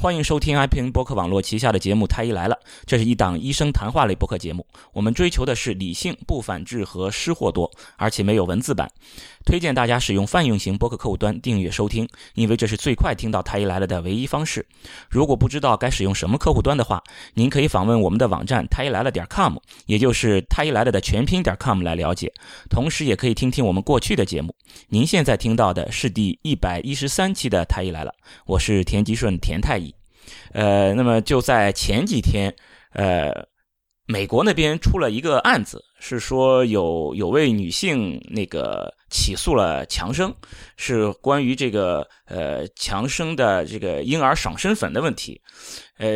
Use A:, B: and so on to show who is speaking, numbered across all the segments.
A: 欢迎收听 iPn 播客网络旗下的节目《太医来了》，这是一档医生谈话类播客节目。我们追求的是理性、不反制和失货多，而且没有文字版。推荐大家使用泛用型播客客户端订阅收听，因为这是最快听到《太医来了》的唯一方式。如果不知道该使用什么客户端的话，您可以访问我们的网站太医来了点 com，也就是太医来了的全拼点 com 来了解。同时，也可以听听我们过去的节目。您现在听到的是第一百一十三期的《太医来了》，我是田吉顺，田太医。呃，那么就在前几天，呃。美国那边出了一个案子，是说有有位女性那个起诉了强生，是关于这个呃强生的这个婴儿爽身粉的问题。呃，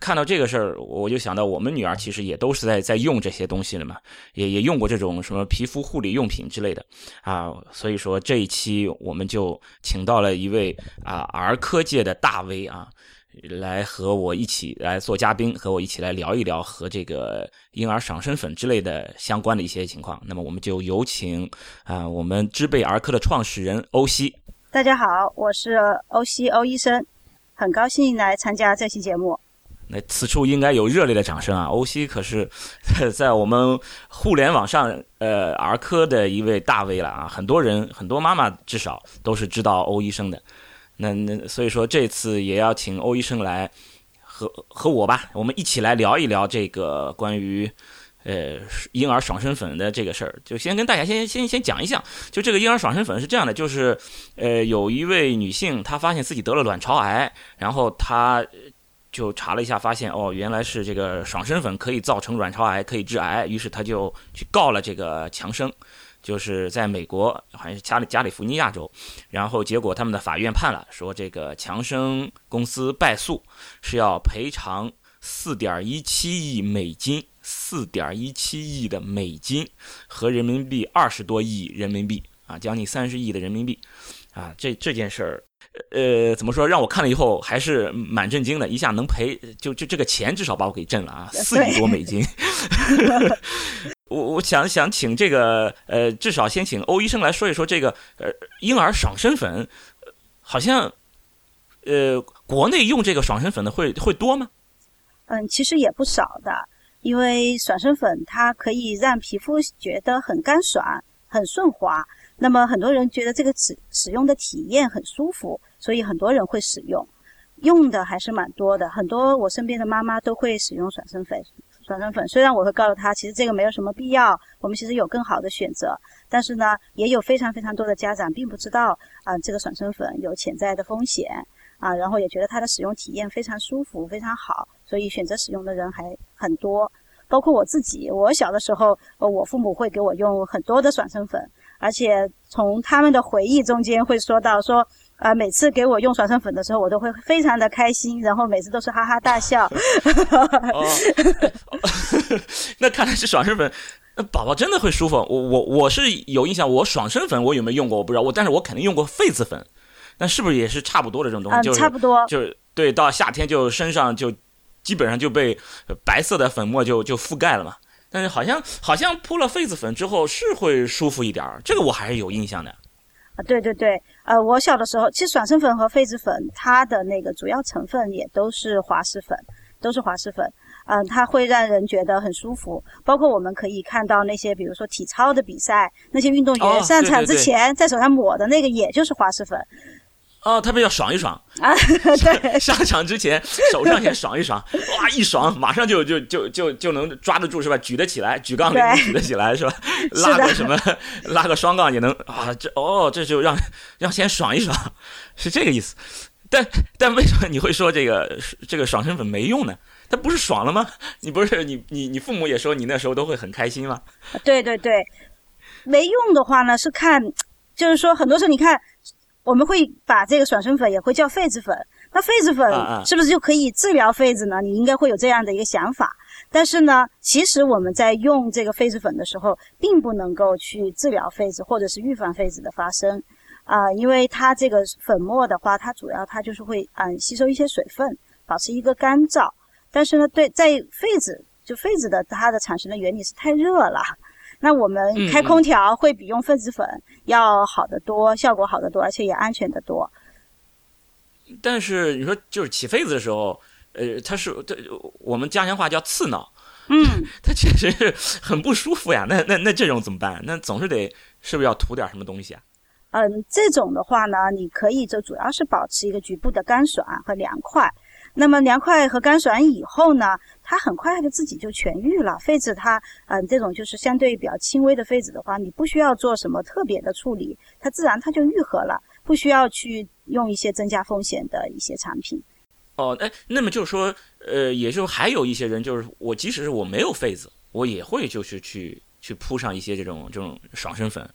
A: 看到这个事儿，我就想到我们女儿其实也都是在在用这些东西了嘛，也也用过这种什么皮肤护理用品之类的啊。所以说这一期我们就请到了一位啊儿科界的大 V 啊。来和我一起来做嘉宾，和我一起来聊一聊和这个婴儿爽身粉之类的相关的一些情况。那么我们就有请啊，我们知贝儿科的创始人欧西。
B: 大家好，我是欧西欧医生，很高兴来参加这期节目。
A: 那此处应该有热烈的掌声啊！欧西可是在我们互联网上呃儿科的一位大 V 了啊，很多人很多妈妈至少都是知道欧医生的。那那所以说这次也要请欧医生来和和我吧，我们一起来聊一聊这个关于呃婴儿爽身粉的这个事儿。就先跟大家先先先讲一讲，就这个婴儿爽身粉是这样的，就是呃有一位女性她发现自己得了卵巢癌，然后她就查了一下，发现哦原来是这个爽身粉可以造成卵巢癌，可以致癌，于是她就去告了这个强生。就是在美国，好像是加利加利福尼亚州，然后结果他们的法院判了，说这个强生公司败诉，是要赔偿四点一七亿美金，四点一七亿的美金和人民币二十多亿人民币啊，将近三十亿的人民币。啊，这这件事儿，呃，怎么说，让我看了以后还是蛮震惊的，一下能赔，就就这个钱至少把我给挣了啊，四亿多美金。我我想想请这个呃，至少先请欧医生来说一说这个呃婴儿爽身粉，好像呃国内用这个爽身粉的会会多吗？
B: 嗯，其实也不少的，因为爽身粉它可以让皮肤觉得很干爽、很顺滑，那么很多人觉得这个使使用的体验很舒服，所以很多人会使用，用的还是蛮多的。很多我身边的妈妈都会使用爽身粉。爽身粉虽然我会告诉她，其实这个没有什么必要，我们其实有更好的选择。但是呢，也有非常非常多的家长并不知道啊，这个爽身粉有潜在的风险啊，然后也觉得它的使用体验非常舒服、非常好，所以选择使用的人还很多。包括我自己，我小的时候，我父母会给我用很多的爽身粉，而且从他们的回忆中间会说到说。呃，每次给我用爽身粉的时候，我都会非常的开心，然后每次都是哈哈大笑。
A: 那看来是爽身粉，那宝宝真的会舒服。我我我是有印象，我爽身粉我有没有用过我不知道，我但是我肯定用过痱子粉，那是不是也是差不多的这种东西？
B: 就差不多，
A: 就是对，到夏天就身上就基本上就被白色的粉末就就覆盖了嘛。但是好像好像铺了痱子粉之后是会舒服一点儿，这个我还是有印象的。
B: 啊，对对对，呃，我小的时候，其实爽身粉和痱子粉，它的那个主要成分也都是滑石粉，都是滑石粉，嗯，它会让人觉得很舒服。包括我们可以看到那些，比如说体操的比赛，那些运动员上场之前在手上抹的那个，也就是滑石粉。
A: 哦，特别要爽一爽
B: 啊！对，
A: 上场之前手上先爽一爽，哇，一爽马上就就就就就能抓得住是吧？举得起来，举杠铃举得起来是吧？拉个什么，拉个双杠也能啊！这哦，这就让让先爽一爽，是这个意思。但但为什么你会说这个这个爽身粉没用呢？它不是爽了吗？你不是你你你父母也说你那时候都会很开心吗？
B: 对对对，没用的话呢是看，就是说很多时候你看。我们会把这个爽身粉也会叫痱子粉，那痱子粉是不是就可以治疗痱子呢？你应该会有这样的一个想法。但是呢，其实我们在用这个痱子粉的时候，并不能够去治疗痱子或者是预防痱子的发生啊，因为它这个粉末的话，它主要它就是会嗯吸收一些水分，保持一个干燥。但是呢，对在痱子就痱子的它的产生的原理是太热了。那我们开空调会比用痱子粉要好得多，效果好得多，而且也安全得多。
A: 但是你说就是起痱子的时候，呃，它是这我们家乡话叫刺挠，
B: 嗯，
A: 它确实是很不舒服呀。那那那这种怎么办？那总是得是不是要涂点什么东西啊？
B: 嗯，这种的话呢，你可以就主要是保持一个局部的干爽和凉快。那么凉快和干爽以后呢，它很快就自己就痊愈了。痱子它，嗯，这种就是相对比较轻微的痱子的话，你不需要做什么特别的处理，它自然它就愈合了，不需要去用一些增加风险的一些产品。
A: 哦，哎，那么就是说，呃，也就还有一些人，就是我即使是我没有痱子，我也会就是去去铺上一些这种这种爽身粉。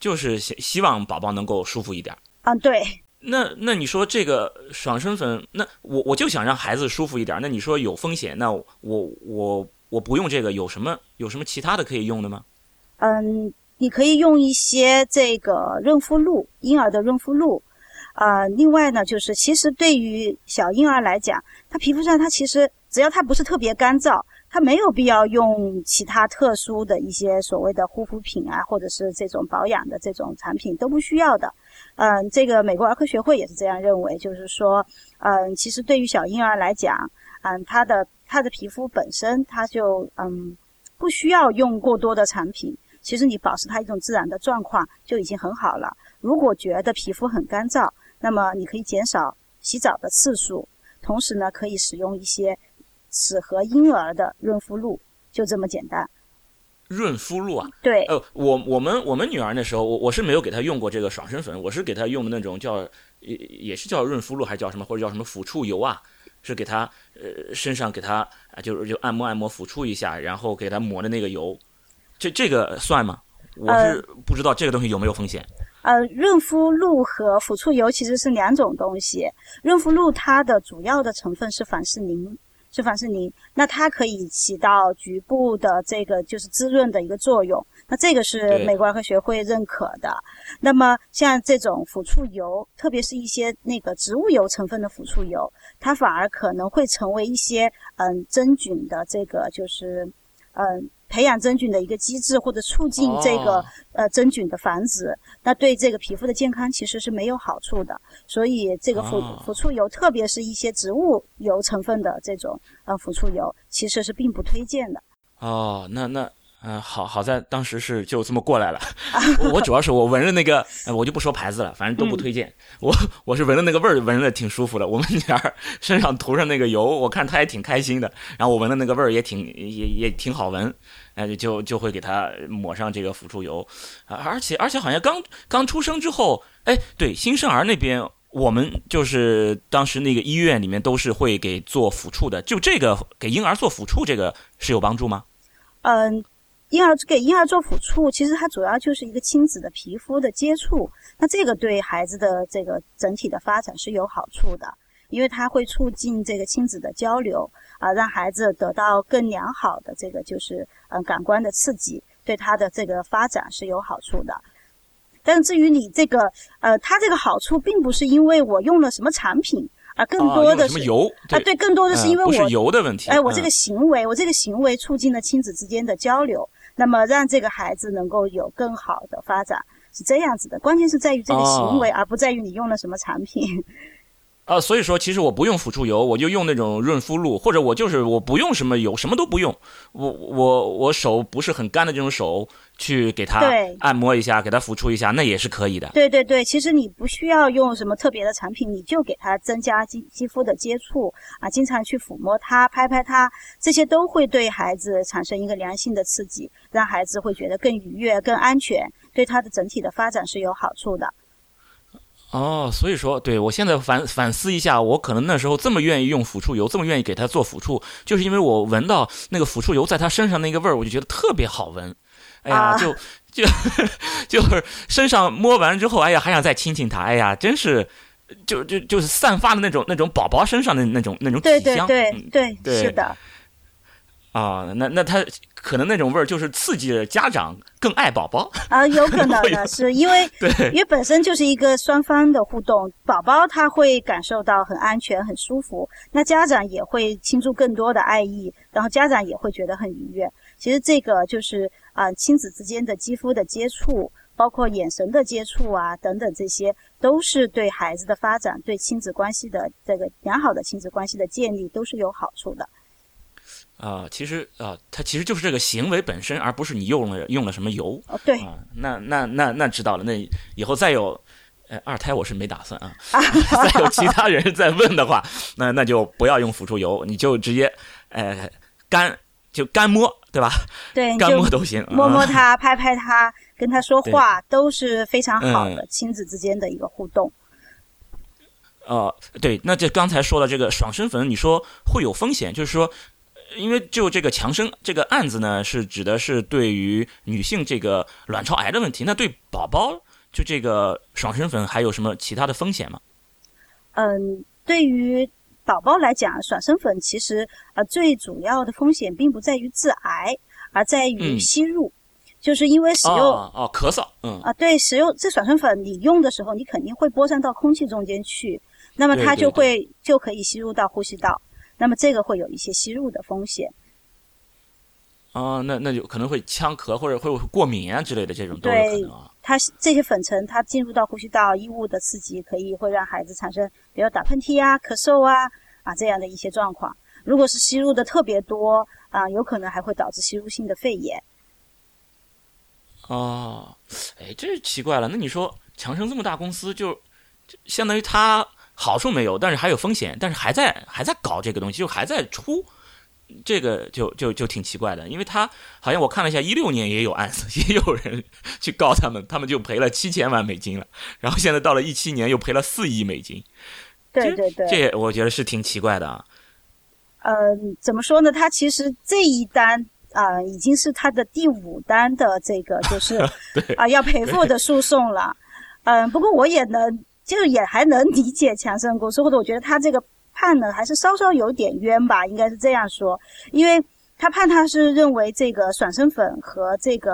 A: 就是希希望宝宝能够舒服一点。
B: 嗯，对。
A: 那那你说这个爽身粉，那我我就想让孩子舒服一点。那你说有风险，那我我我不用这个，有什么有什么其他的可以用的吗？
B: 嗯，你可以用一些这个润肤露，婴儿的润肤露。啊，另外呢，就是其实对于小婴儿来讲，他皮肤上他其实只要它不是特别干燥。它没有必要用其他特殊的一些所谓的护肤品啊，或者是这种保养的这种产品都不需要的。嗯，这个美国儿科学会也是这样认为，就是说，嗯，其实对于小婴儿来讲，嗯，他的他的皮肤本身他就嗯不需要用过多的产品，其实你保持它一种自然的状况就已经很好了。如果觉得皮肤很干燥，那么你可以减少洗澡的次数，同时呢，可以使用一些。适合婴儿的润肤露，就这么简单。
A: 润肤露啊？
B: 对。
A: 呃，我我们我们女儿那时候，我我是没有给她用过这个爽身粉，我是给她用的那种叫也也是叫润肤露，还叫什么或者叫什么抚触油啊？是给她呃身上给她啊，就是就按摩按摩抚触一下，然后给她抹的那个油。这这个算吗？我是不知道这个东西有没有风险。
B: 呃，润肤露和抚触油其实是两种东西。润肤露它的主要的成分是凡士林。是凡士林，那它可以起到局部的这个就是滋润的一个作用，那这个是美国儿科学会认可的。那么像这种抚触油，特别是一些那个植物油成分的抚触油，它反而可能会成为一些嗯真菌的这个就是嗯。培养真菌的一个机制，或者促进这个呃真菌的繁殖，那对这个皮肤的健康其实是没有好处的。所以这个抚抚触油，特别是一些植物油成分的这种呃抚触油，其实是并不推荐的。
A: 哦，那那。嗯，好好在当时是就这么过来了。我主要是我闻着那个，我就不说牌子了，反正都不推荐。我我是闻着那个味儿，闻着挺舒服的。我们女儿身上涂上那个油，我看她也挺开心的。然后我闻的那个味儿也挺也也挺好闻，哎，就就会给她抹上这个抚触油。而且而且好像刚刚出生之后，哎，对新生儿那边，我们就是当时那个医院里面都是会给做抚触的。就这个给婴儿做抚触，这个是有帮助吗？
B: 嗯。婴儿给婴儿做抚触，其实它主要就是一个亲子的皮肤的接触，那这个对孩子的这个整体的发展是有好处的，因为它会促进这个亲子的交流啊，让孩子得到更良好的这个就是嗯感官的刺激，对他的这个发展是有好处的。但是至于你这个呃，它这个好处并不是因为我用了什么产品。啊，更多的
A: 是什么油啊？
B: 对，更多的是因为我不
A: 是油的问题。
B: 哎，我这个行为，我这个行为促进了亲子之间的交流，那么让这个孩子能够有更好的发展，是这样子的。关键是在于这个行为，而不在于你用了什么产品。
A: 啊，所以说其实我不用辅助油，我就用那种润肤露，或者我就是我不用什么油，什么都不用，我我我手不是很干的这种手去给他按摩一下，给他抚触一下，那也是可以的。
B: 对对对，其实你不需要用什么特别的产品，你就给他增加肌肌肤的接触啊，经常去抚摸它、拍拍它，这些都会对孩子产生一个良性的刺激，让孩子会觉得更愉悦、更安全，对他的整体的发展是有好处的。
A: 哦，所以说，对我现在反反思一下，我可能那时候这么愿意用抚触油，这么愿意给他做抚触，就是因为我闻到那个抚触油在他身上那个味儿，我就觉得特别好闻。哎呀，就就 就是身上摸完之后，哎呀，还想再亲亲他，哎呀，真是，就就就是散发的那种那种宝宝身上的那种那种体
B: 香。对对对对，是的。
A: 啊，那那他可能那种味儿就是刺激家长更爱宝宝
B: 啊，有可能的 是因为
A: 对，
B: 因为本身就是一个双方的互动，宝宝他会感受到很安全、很舒服，那家长也会倾注更多的爱意，然后家长也会觉得很愉悦。其实这个就是啊，亲子之间的肌肤的接触包括眼神的接触啊等等，这些都是对孩子的发展、对亲子关系的这个良好的亲子关系的建立都是有好处的。
A: 啊，其实啊，它其实就是这个行为本身，而不是你用了用了什么油。
B: 哦，对。
A: 啊，那那那那知道了，那以后再有。呃，二胎我是没打算啊。再有其他人在问的话，那那就不要用辅助油，你就直接，呃，干就干摸，对吧？
B: 对，
A: 干摸都行，
B: 摸摸他，拍拍他，跟他说话都是非常好的亲子之间的一个互动。
A: 呃，对，那这刚才说的这个爽身粉，你说会有风险，就是说，因为就这个强生这个案子呢，是指的是对于女性这个卵巢癌的问题，那对宝宝。就这个爽身粉还有什么其他的风险吗？
B: 嗯，对于宝宝来讲，爽身粉其实呃最主要的风险并不在于致癌，而在于吸入。就是因为使用
A: 哦咳嗽，嗯
B: 啊对，使用这爽身粉你用的时候，你肯定会播散到空气中间去，那么它就会就可以吸入到呼吸道，那么这个会有一些吸入的风险。
A: 啊，那那就可能会呛咳或者会过敏啊之类的这种都有可能啊。
B: 它这些粉尘它进入到呼吸道，异物的刺激可以会让孩子产生，比如打喷嚏啊、咳嗽啊啊这样的一些状况。如果是吸入的特别多啊，有可能还会导致吸入性的肺炎。
A: 哦，哎，这是奇怪了。那你说强生这么大公司，就相当于它好处没有，但是还有风险，但是还在还在搞这个东西，就还在出。这个就就就挺奇怪的，因为他好像我看了一下，一六年也有案子，也有人 去告他们，他们就赔了七千万美金了。然后现在到了一七年，又赔了四亿美金。
B: 对对对，
A: 这我觉得是挺奇怪的啊。
B: 嗯，怎么说呢？他其实这一单啊，已经是他的第五单的这个就是 啊要赔付的诉讼了。嗯，不过我也能，就也还能理解强生公司，或者我觉得他这个。判呢还是稍稍有点冤吧，应该是这样说，因为他判他是认为这个爽身粉和这个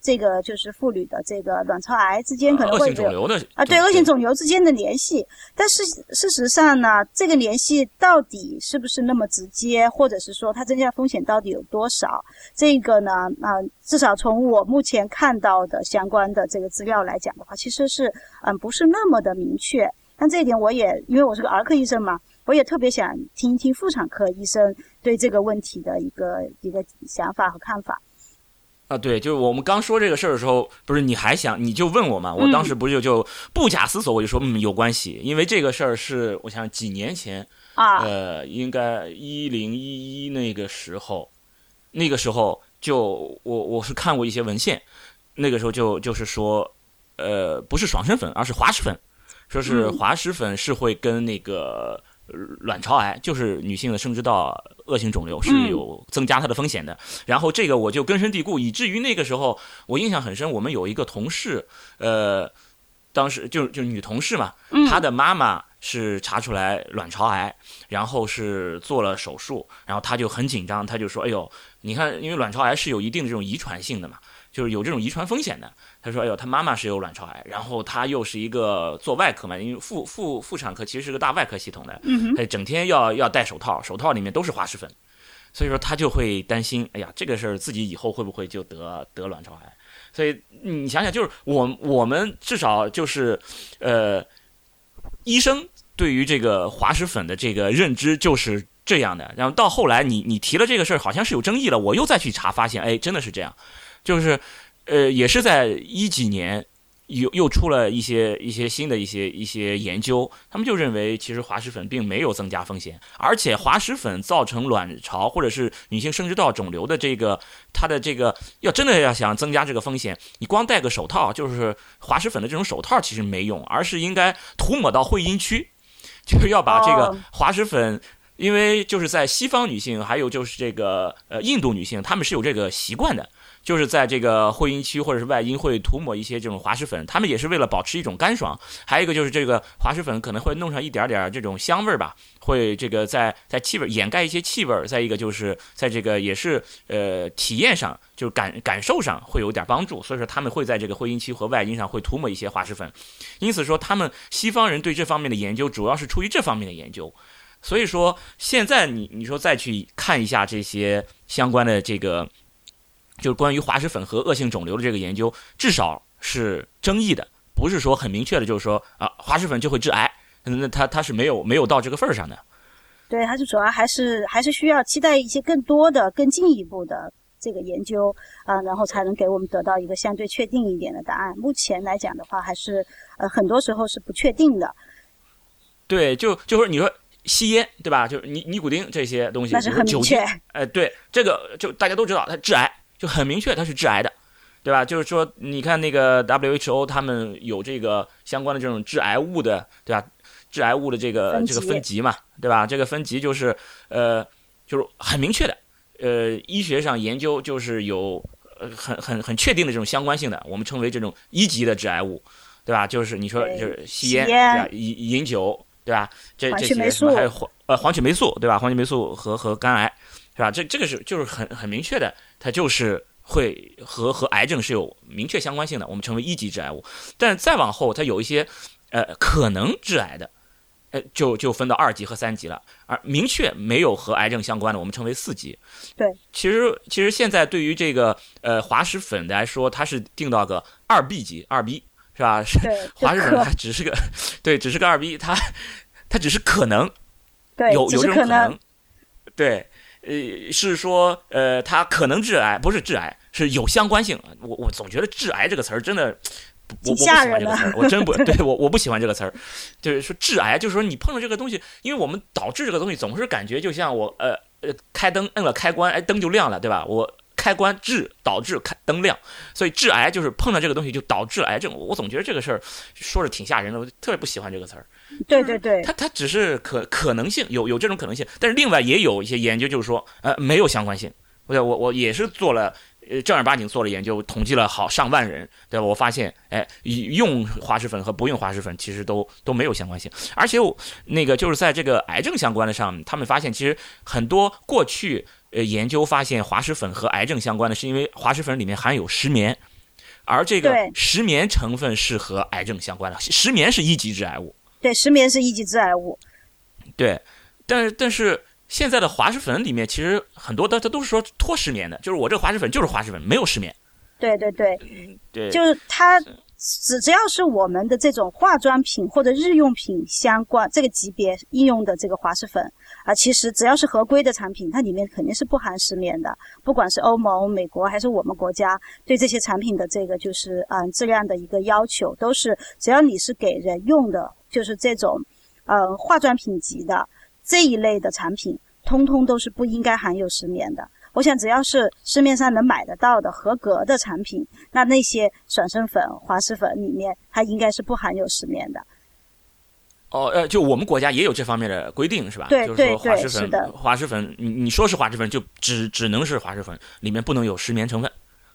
B: 这个就是妇女的这个卵巢癌之间可能会
A: 有
B: 啊，对恶性肿瘤之间的联系，但是事实上呢，这个联系到底是不是那么直接，或者是说它增加风险到底有多少？这个呢，啊，至少从我目前看到的相关的这个资料来讲的话，其实是嗯不是那么的明确。但这一点我也因为我是个儿科医生嘛。我也特别想听一听妇产科医生对这个问题的一个一个想法和看法。
A: 啊，对，就是我们刚说这个事儿的时候，不是你还想你就问我嘛？我当时不就就不假思索我就说嗯有关系，因为这个事儿是我想几年前
B: 啊，
A: 呃，应该一零一一那个时候，那个时候就我我是看过一些文献，那个时候就就是说，呃，不是爽身粉，而是滑石粉，说是滑石粉是会跟那个。卵巢癌就是女性的生殖道恶性肿瘤是有增加它的风险的，然后这个我就根深蒂固，以至于那个时候我印象很深。我们有一个同事，呃，当时就就女同事嘛，她的妈妈是查出来卵巢癌，然后是做了手术，然后她就很紧张，她就说：“哎呦，你看，因为卵巢癌是有一定的这种遗传性的嘛。”就是有这种遗传风险的。他说：“哎呦，他妈妈是有卵巢癌，然后他又是一个做外科嘛，因为妇妇妇产科其实是个大外科系统的，他整天要要戴手套，手套里面都是滑石粉，所以说他就会担心，哎呀，这个事儿自己以后会不会就得得卵巢癌？所以你想想，就是我我们至少就是，呃，医生对于这个滑石粉的这个认知就是这样的。然后到后来，你你提了这个事儿，好像是有争议了，我又再去查，发现，哎，真的是这样。”就是，呃，也是在一几年，又又出了一些一些新的一些一些研究，他们就认为其实滑石粉并没有增加风险，而且滑石粉造成卵巢或者是女性生殖道肿瘤的这个它的这个要真的要想增加这个风险，你光戴个手套，就是滑石粉的这种手套其实没用，而是应该涂抹到会阴区，就是要把这个滑石粉，因为就是在西方女性还有就是这个呃印度女性，她们是有这个习惯的。就是在这个会阴区或者是外阴会涂抹一些这种滑石粉，他们也是为了保持一种干爽。还有一个就是这个滑石粉可能会弄上一点点这种香味儿吧，会这个在在气味掩盖一些气味儿。再一个就是在这个也是呃体验上，就是感感受上会有点帮助。所以说他们会在这个会阴区和外阴上会涂抹一些滑石粉。因此说他们西方人对这方面的研究主要是出于这方面的研究。所以说现在你你说再去看一下这些相关的这个。就是关于滑石粉和恶性肿瘤的这个研究，至少是争议的，不是说很明确的，就是说啊，滑石粉就会致癌，那它它是没有没有到这个份儿上的。
B: 对，还是主要还是还是需要期待一些更多的、更进一步的这个研究啊，然后才能给我们得到一个相对确定一点的答案。目前来讲的话，还是呃很多时候是不确定的。
A: 对，就就是你说吸烟对吧？就是尼尼古丁这些东西，
B: 那是很明确。
A: 哎，对，这个就大家都知道它致癌，就很明确它是致癌的，对吧？就是说，你看那个 WHO 他们有这个相关的这种致癌物的，对吧？致癌物的这个这个分级嘛，对吧？这个分级就是呃，就是很明确的，呃，医学上研究就是有呃很很很确定的这种相关性的，我们称为这种一级的致癌物，对吧？就是你说就是吸烟、对吧？饮饮酒，对吧？这这些什么还有黄呃黄曲霉素，对吧？黄曲霉素和和肝癌，是吧？这这个是就是很很明确的，它就是会和和癌症是有明确相关性的，我们称为一级致癌物。但是再往后，它有一些呃可能致癌的。呃，就就分到二级和三级了，而明确没有和癌症相关的，我们称为四级。
B: 对，
A: 其实其实现在对于这个呃滑石粉来说，它是定到个二 B 级，二 B 是吧？
B: 是，
A: 滑石粉它只是个，对，只是个二 B，它它只是可能，
B: 对，
A: 有有这种
B: 可
A: 能，对，呃，是说呃，它可能致癌，不是致癌，是有相关性。我我总觉得致癌这个词儿真的。我我不喜欢这个词儿，我真不 对我我不喜欢这个词儿，就是说致癌，就是说你碰了这个东西，因为我们导致这个东西总是感觉就像我呃呃开灯摁了开关，哎灯就亮了，对吧？我开关致导致开灯亮，所以致癌就是碰到这个东西就导致癌症。我总觉得这个事儿说着挺吓人的，我特别不喜欢这个词儿。
B: 对对对，
A: 它它只是可可能性有有这种可能性，但是另外也有一些研究就是说呃没有相关性。我我我也是做了。呃，正儿八经做了研究，统计了好上万人，对吧？我发现，哎，用滑石粉和不用滑石粉其实都都没有相关性，而且我那个就是在这个癌症相关的上，他们发现其实很多过去呃研究发现滑石粉和癌症相关的是因为滑石粉里面含有石棉，而这个石棉成分是和癌症相关的，石棉是一级致癌物。
B: 对，石棉是一级致癌物。
A: 对，但是但是。现在的滑石粉里面其实很多的，它都是说脱石棉的，就是我这个滑石粉就是滑石粉，没有石棉。
B: 对对对，
A: 对，
B: 就是它只只要是我们的这种化妆品或者日用品相关这个级别应用的这个滑石粉啊，其实只要是合规的产品，它里面肯定是不含石棉的。不管是欧盟、美国还是我们国家对这些产品的这个就是嗯质量的一个要求，都是只要你是给人用的，就是这种呃化妆品级的。这一类的产品，通通都是不应该含有石棉的。我想，只要是市面上能买得到的合格的产品，那那些爽身粉、滑石粉里面，它应该是不含有石棉的。
A: 哦，呃，就我们国家也有这方面的规定，是吧？
B: 对
A: 对对，是的。滑石粉，你你说是滑石粉，就只只能是滑石粉，里面不能有石棉成分，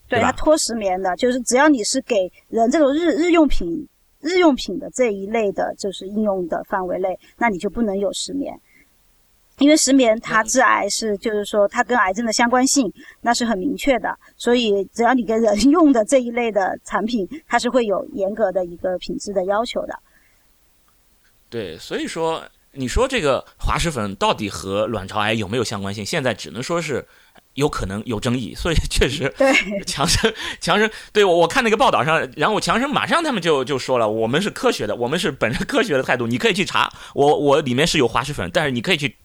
B: 对它脱石棉的，就是只要你是给人这种日日用品、日用品的这一类的，就是应用的范围内，那你就不能有石棉。因为石棉它致癌是，就是说它跟癌症的相关性那是很明确的，所以只要你给人 用的这一类的产品，它是会有严格的一个品质的要求的。
A: 对，所以说你说这个滑石粉到底和卵巢癌有没有相关性？现在只能说是。有可能有争议，所以 确实，
B: 对
A: 强生，强生，对我我看那个报道上，然后强生马上他们就就说了，我们是科学的，我们是本着科学的态度，你可以去查，我我里面是有滑石粉，但是你可以去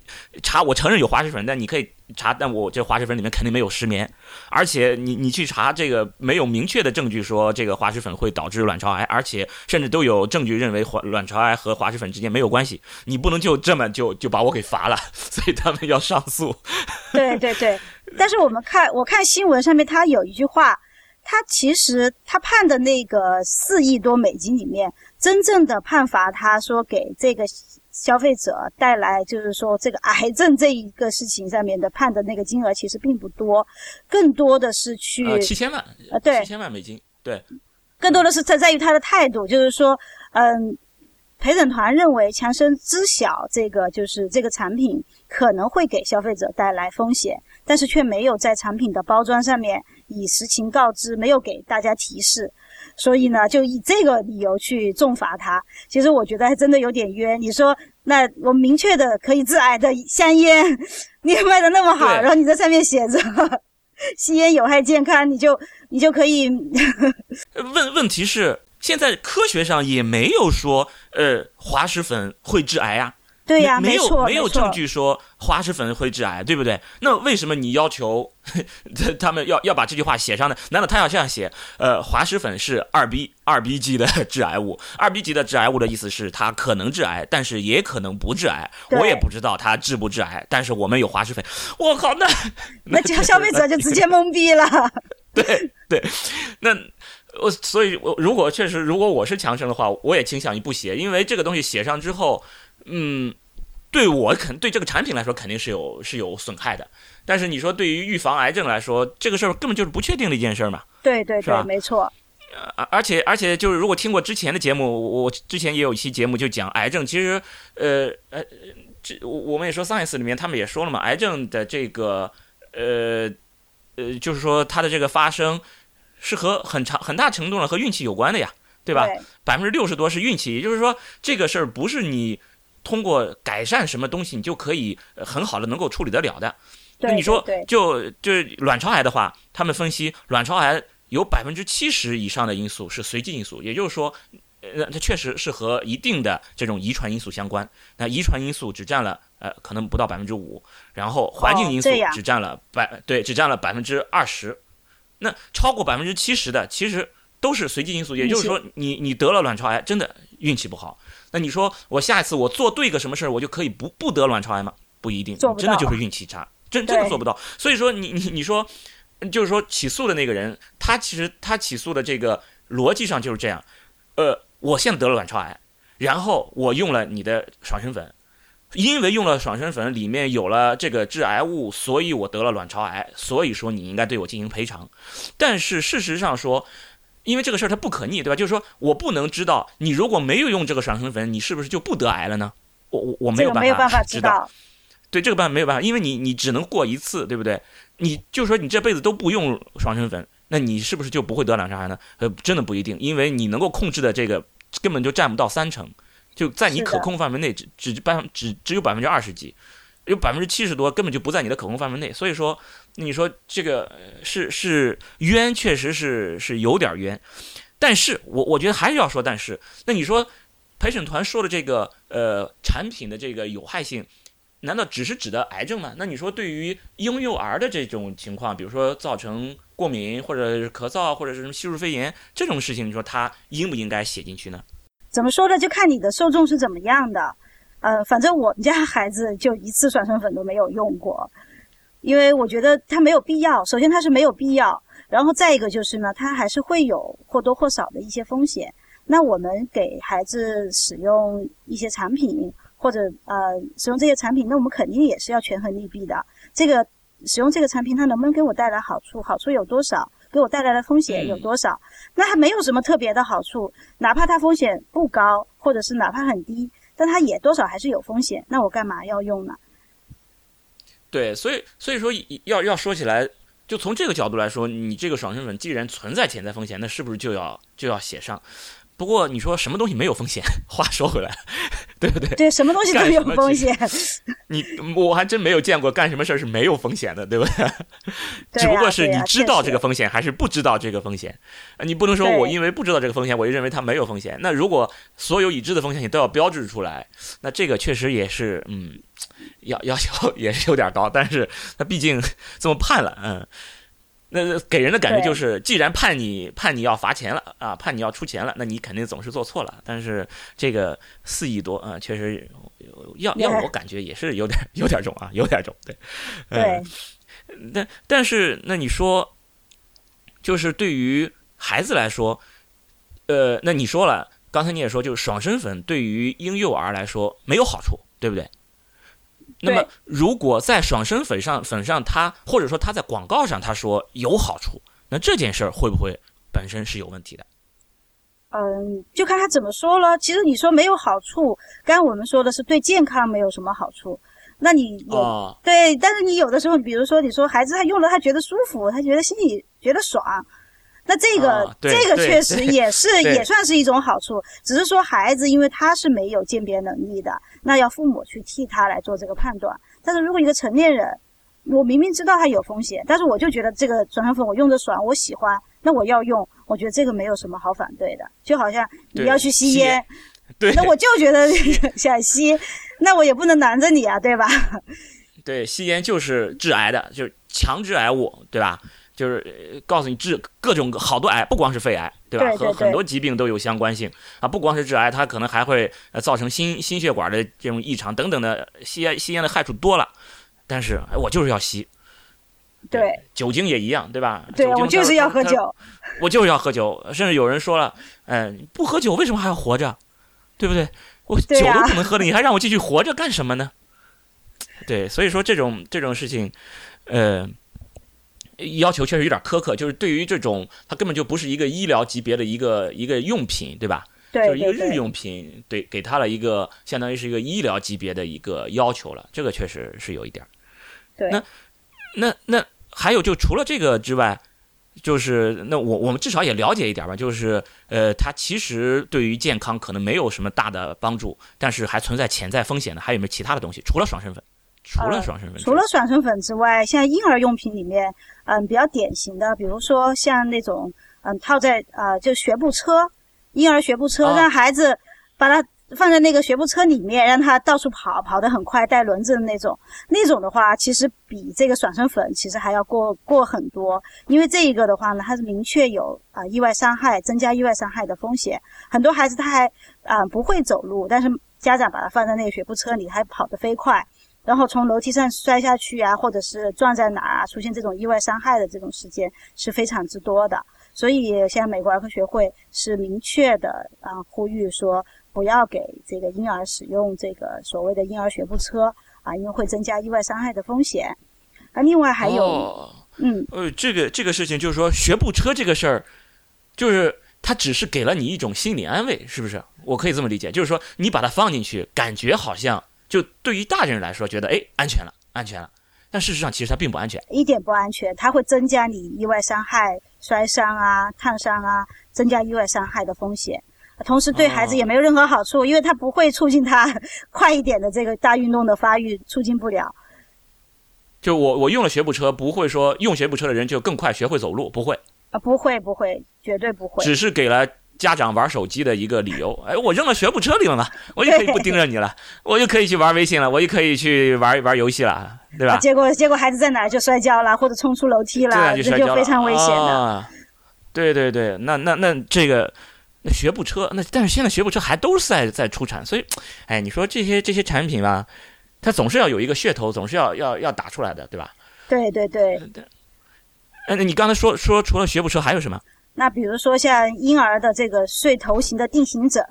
A: 查，我承认有滑石粉，但你可以查，但我这滑石粉里面肯定没有石棉，而且你你去查这个没有明确的证据说这个滑石粉会导致卵巢癌，而且甚至都有证据认为卵卵巢癌和滑石粉之间没有关系，你不能就这么就就把我给罚了，所以他们要上诉。
B: 对对对。但是我们看，我看新闻上面，他有一句话，他其实他判的那个四亿多美金里面，真正的判罚他说给这个消费者带来，就是说这个癌症这一个事情上面的判的那个金额其实并不多，更多的是去
A: 七千万，
B: 呃，对，
A: 七千万美金，对，
B: 更多的是在在于他的态度，就是说，嗯。陪审团认为，强生知晓这个就是这个产品可能会给消费者带来风险，但是却没有在产品的包装上面以实情告知，没有给大家提示，所以呢，就以这个理由去重罚他。其实我觉得还真的有点冤。你说，那我明确的可以致癌的香烟，你卖的那么好，然后你在上面写着吸烟有害健康，你就你就可以。
A: 问问题是，现在科学上也没有说，呃，滑石粉会致癌啊。
B: 对呀，
A: 没
B: 有
A: 没有证据说滑石粉会致癌，对不对？那为什么你要求 他们要要把这句话写上呢？难道他要这样写？呃，滑石粉是二 B 二 B 级的致癌物，二 B 级的致癌物的意思是它可能致癌，但是也可能不致癌。我也不知道它致不致癌，但是我们有滑石粉。我靠，那
B: 那消费者就直接懵逼了。
A: 对对，那我所以，我如果确实如果我是强生的话，我也倾向于不写，因为这个东西写上之后。嗯，对我肯对这个产品来说肯定是有是有损害的，但是你说对于预防癌症来说，这个事儿根本就是不确定的一件事嘛。
B: 对对对，没错。
A: 呃，而且而且就是如果听过之前的节目，我之前也有一期节目就讲癌症，其实呃呃，这我们也说 science 里面他们也说了嘛，癌症的这个呃呃，就是说它的这个发生是和很长很大程度上和运气有关的呀，对吧？百分之六十多是运气，也就是说这个事儿不是你。通过改善什么东西，你就可以很好的能够处理得了的。
B: 那
A: 你说，就就是卵巢癌的话，他们分析卵巢癌有百分之七十以上的因素是随机因素，也就是说，呃，它确实是和一定的这种遗传因素相关。那遗传因素只占了呃可能不到百分之五，然后环境因素只占了百对只占了百分之二十。那超过百分之七十的其实都是随机因素，也就是说，你你得了卵巢癌真的运气不好。那你说我下一次我做对个什么事儿，我就可以不不得卵巢癌吗？不一定，真的就是运气差，真真的做不到。所以说你你你说，就是说起诉的那个人，他其实他起诉的这个逻辑上就是这样。呃，我现在得了卵巢癌，然后我用了你的爽身粉，因为用了爽身粉里面有了这个致癌物，所以我得了卵巢癌。所以说你应该对我进行赔偿。但是事实上说。因为这个事儿它不可逆，对吧？就是说我不能知道你如果没有用这个爽身粉，你是不是就不得癌了呢？我我我没有
B: 办
A: 法知道。对这个办法没有办法，因为你你只能过一次，对不对？你就说你这辈子都不用爽身粉，那你是不是就不会得卵巢癌呢？呃，真的不一定，因为你能够控制的这个根本就占不到三成，就在你可控范围内，只只百只只有百分之二十几，有百分之七十多根本就不在你的可控范围内，所以说。你说这个是是冤，确实是是有点冤，但是我我觉得还是要说，但是那你说陪审团说的这个呃产品的这个有害性，难道只是指的癌症吗？那你说对于婴幼儿的这种情况，比如说造成过敏或者是咳嗽或者是什么吸入肺炎这种事情，你说他应不应该写进去呢？
B: 怎么说呢？就看你的受众是怎么样的。呃，反正我们家孩子就一次爽身粉都没有用过。因为我觉得它没有必要。首先，它是没有必要；然后再一个就是呢，它还是会有或多或少的一些风险。那我们给孩子使用一些产品，或者呃使用这些产品，那我们肯定也是要权衡利弊的。这个使用这个产品，它能不能给我带来好处？好处有多少？给我带来的风险有多少？那还没有什么特别的好处，哪怕它风险不高，或者是哪怕很低，但它也多少还是有风险。那我干嘛要用呢？
A: 对，所以所以说要要说起来，就从这个角度来说，你这个爽身粉既然存在潜在风险，那是不是就要就要写上？不过你说什么东西没有风险？话说回来，对不对？
B: 对，什么东西都有风险。
A: 你我还真没有见过干什么事儿是没有风险的，对不对？只不过是你知道这个风险还是不知道这个风险。你不能说我因为不知道这个风险，我就认为它没有风险。那如果所有已知的风险你都要标志出来，那这个确实也是嗯，要要求也是有点高。但是他毕竟这么判了，嗯。那给人的感觉就是，既然判你判你要罚钱了啊，判你要出钱了，那你肯定总是做错了。但是这个四亿多啊，确实要要我感觉也是有点有点重啊，有点重。对，
B: 对。
A: 但但是那你说，就是对于孩子来说，呃，那你说了，刚才你也说，就是爽身粉对于婴幼儿来说没有好处，对不对？那么，如果在爽身粉上粉上，他或者说他在广告上他说有好处，那这件事儿会不会本身是有问题的？
B: 嗯，就看他怎么说了。其实你说没有好处，刚刚我们说的是对健康没有什么好处，那你
A: 也
B: 对。但是你有的时候，比如说你说孩子他用了他觉得舒服，他觉得心里觉得爽。那这个这个确实也是也算是一种好处，只是说孩子因为他是没有鉴别能力的，那要父母去替他来做这个判断。但是如果一个成年人，我明明知道它有风险，但是我就觉得这个转生粉我用着爽，我喜欢，那我要用，我觉得这个没有什么好反对的。就好像你要去吸烟，
A: 对，
B: 那我就觉得想吸，那我也不能拦着你啊，对吧？
A: 对，吸烟就是致癌的，就是强致癌物，对吧？就是告诉你治各种好多癌，不光是肺癌，对吧？和很多疾病都有相关性啊！不光是致癌，它可能还会呃造成心心血管的这种异常等等的。吸烟吸烟的害处多了，但是我就是要吸。
B: 对，
A: 酒精也一样，对吧？
B: 对，我就是要喝酒。
A: 我就是要喝酒，甚至有人说了，嗯，不喝酒为什么还要活着？对不对？我酒都不能喝了，你还让我继续活着干什么呢？对，所以说这种这种事情，呃。要求确实有点苛刻，就是对于这种，它根本就不是一个医疗级别的一个一个用品，对吧？
B: 对，
A: 就是一个日用品，对，给他了一个相当于是一个医疗级别的一个要求了，这个确实是有一点。
B: 对。
A: 那那那还有就除了这个之外，就是那我我们至少也了解一点吧，就是呃，它其实对于健康可能没有什么大的帮助，但是还存在潜在风险的，还有没有其他的东西？除了爽身粉？除了爽身粉，
B: 除了爽身粉之外，像婴儿用品里面，嗯，比较典型的，比如说像那种，嗯，套在啊，就学步车，婴儿学步车，让孩子把它放在那个学步车里面，让他到处跑，跑得很快，带轮子的那种，那种的话，其实比这个爽身粉其实还要过过很多，因为这一个的话呢，它是明确有啊意外伤害，增加意外伤害的风险。很多孩子他还啊不会走路，但是家长把他放在那个学步车里，还跑得飞快。然后从楼梯上摔下去啊，或者是撞在哪啊，出现这种意外伤害的这种事件是非常之多的。所以现在美国儿科学会是明确的啊，呼吁说不要给这个婴儿使用这个所谓的婴儿学步车啊，因为会增加意外伤害的风险。啊，另外还有，嗯，
A: 呃，这个这个事情就是说学步车这个事儿，就是它只是给了你一种心理安慰，是不是？我可以这么理解，就是说你把它放进去，感觉好像。就对于大人来说，觉得哎安全了，安全了，但事实上其实它并不安全，
B: 一点不安全，它会增加你意外伤害、摔伤啊、烫伤啊，增加意外伤害的风险。同时对孩子也没有任何好处，因为它不会促进他 快一点的这个大运动的发育，促进不了。
A: 就我我用了学步车，不会说用学步车的人就更快学会走路，不会
B: 啊，不会不会，绝对不会，
A: 只是给了。家长玩手机的一个理由，哎，我扔到学步车里了嘛，我就可以不盯着你了，我就可以去玩微信了，我就可以去玩玩游戏了，对吧？
B: 结果结果孩子在哪就摔跤了，或者冲出楼梯了，这就非常危险的。
A: 对对对，那那那这个那学步车，那但是现在学步车还都是在在出产，所以，哎，你说这些这些产品吧，它总是要有一个噱头，总是要要要打出来的，对吧？
B: 对对对。
A: 哎，那你刚才说说除了学步车还有什么？
B: 那比如说像婴儿的这个睡头型的定型枕